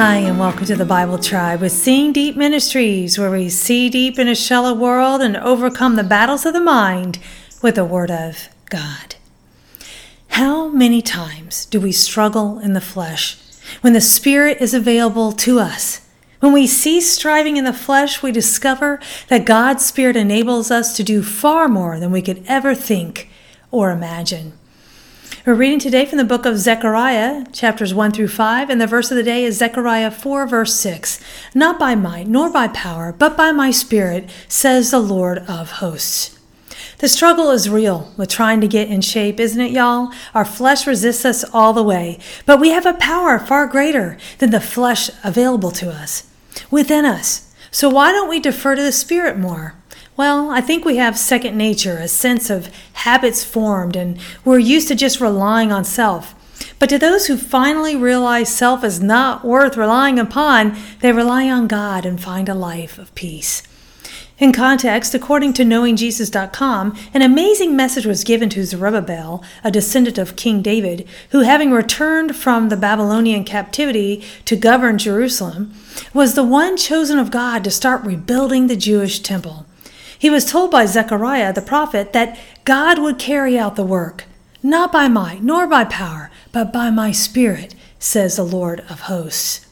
Hi, and welcome to the Bible Tribe with Seeing Deep Ministries, where we see deep in a shallow world and overcome the battles of the mind with the Word of God. How many times do we struggle in the flesh when the Spirit is available to us? When we cease striving in the flesh, we discover that God's Spirit enables us to do far more than we could ever think or imagine. We're reading today from the book of Zechariah, chapters 1 through 5, and the verse of the day is Zechariah 4, verse 6. Not by might nor by power, but by my Spirit, says the Lord of hosts. The struggle is real with trying to get in shape, isn't it, y'all? Our flesh resists us all the way, but we have a power far greater than the flesh available to us within us. So why don't we defer to the Spirit more? Well, I think we have second nature, a sense of habits formed, and we're used to just relying on self. But to those who finally realize self is not worth relying upon, they rely on God and find a life of peace. In context, according to knowingjesus.com, an amazing message was given to Zerubbabel, a descendant of King David, who, having returned from the Babylonian captivity to govern Jerusalem, was the one chosen of God to start rebuilding the Jewish temple. He was told by Zechariah the prophet that God would carry out the work, not by might nor by power, but by my spirit, says the Lord of hosts.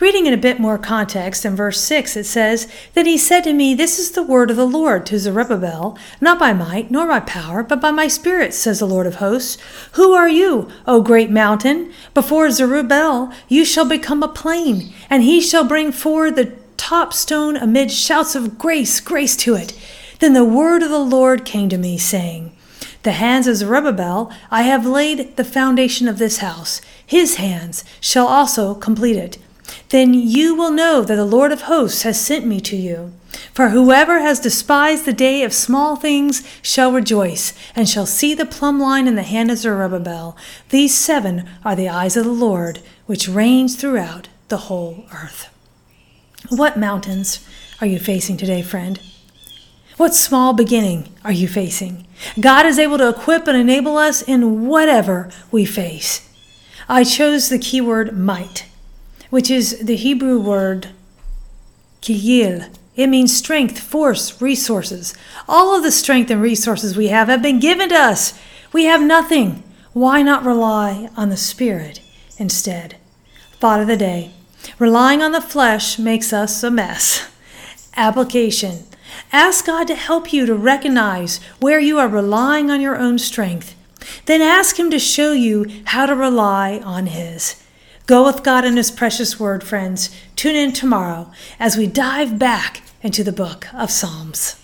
Reading in a bit more context in verse 6, it says, Then he said to me, This is the word of the Lord to Zerubbabel, not by might nor by power, but by my spirit, says the Lord of hosts. Who are you, O great mountain? Before Zerubbabel you shall become a plain, and he shall bring forward the top stone amid shouts of grace, grace to it. Then the word of the Lord came to me, saying, The hands of Zerubbabel, I have laid the foundation of this house. His hands shall also complete it. Then you will know that the Lord of hosts has sent me to you. For whoever has despised the day of small things shall rejoice, and shall see the plumb line in the hand of Zerubbabel. These seven are the eyes of the Lord, which reigns throughout the whole earth. What mountains are you facing today, friend? What small beginning are you facing? God is able to equip and enable us in whatever we face. I chose the keyword might, which is the Hebrew word chayil. It means strength, force, resources. All of the strength and resources we have have been given to us. We have nothing. Why not rely on the Spirit instead? Thought of the day Relying on the flesh makes us a mess. Application Ask God to help you to recognize where you are relying on your own strength. Then ask Him to show you how to rely on His. Go with God and His precious word, friends. Tune in tomorrow as we dive back into the book of Psalms.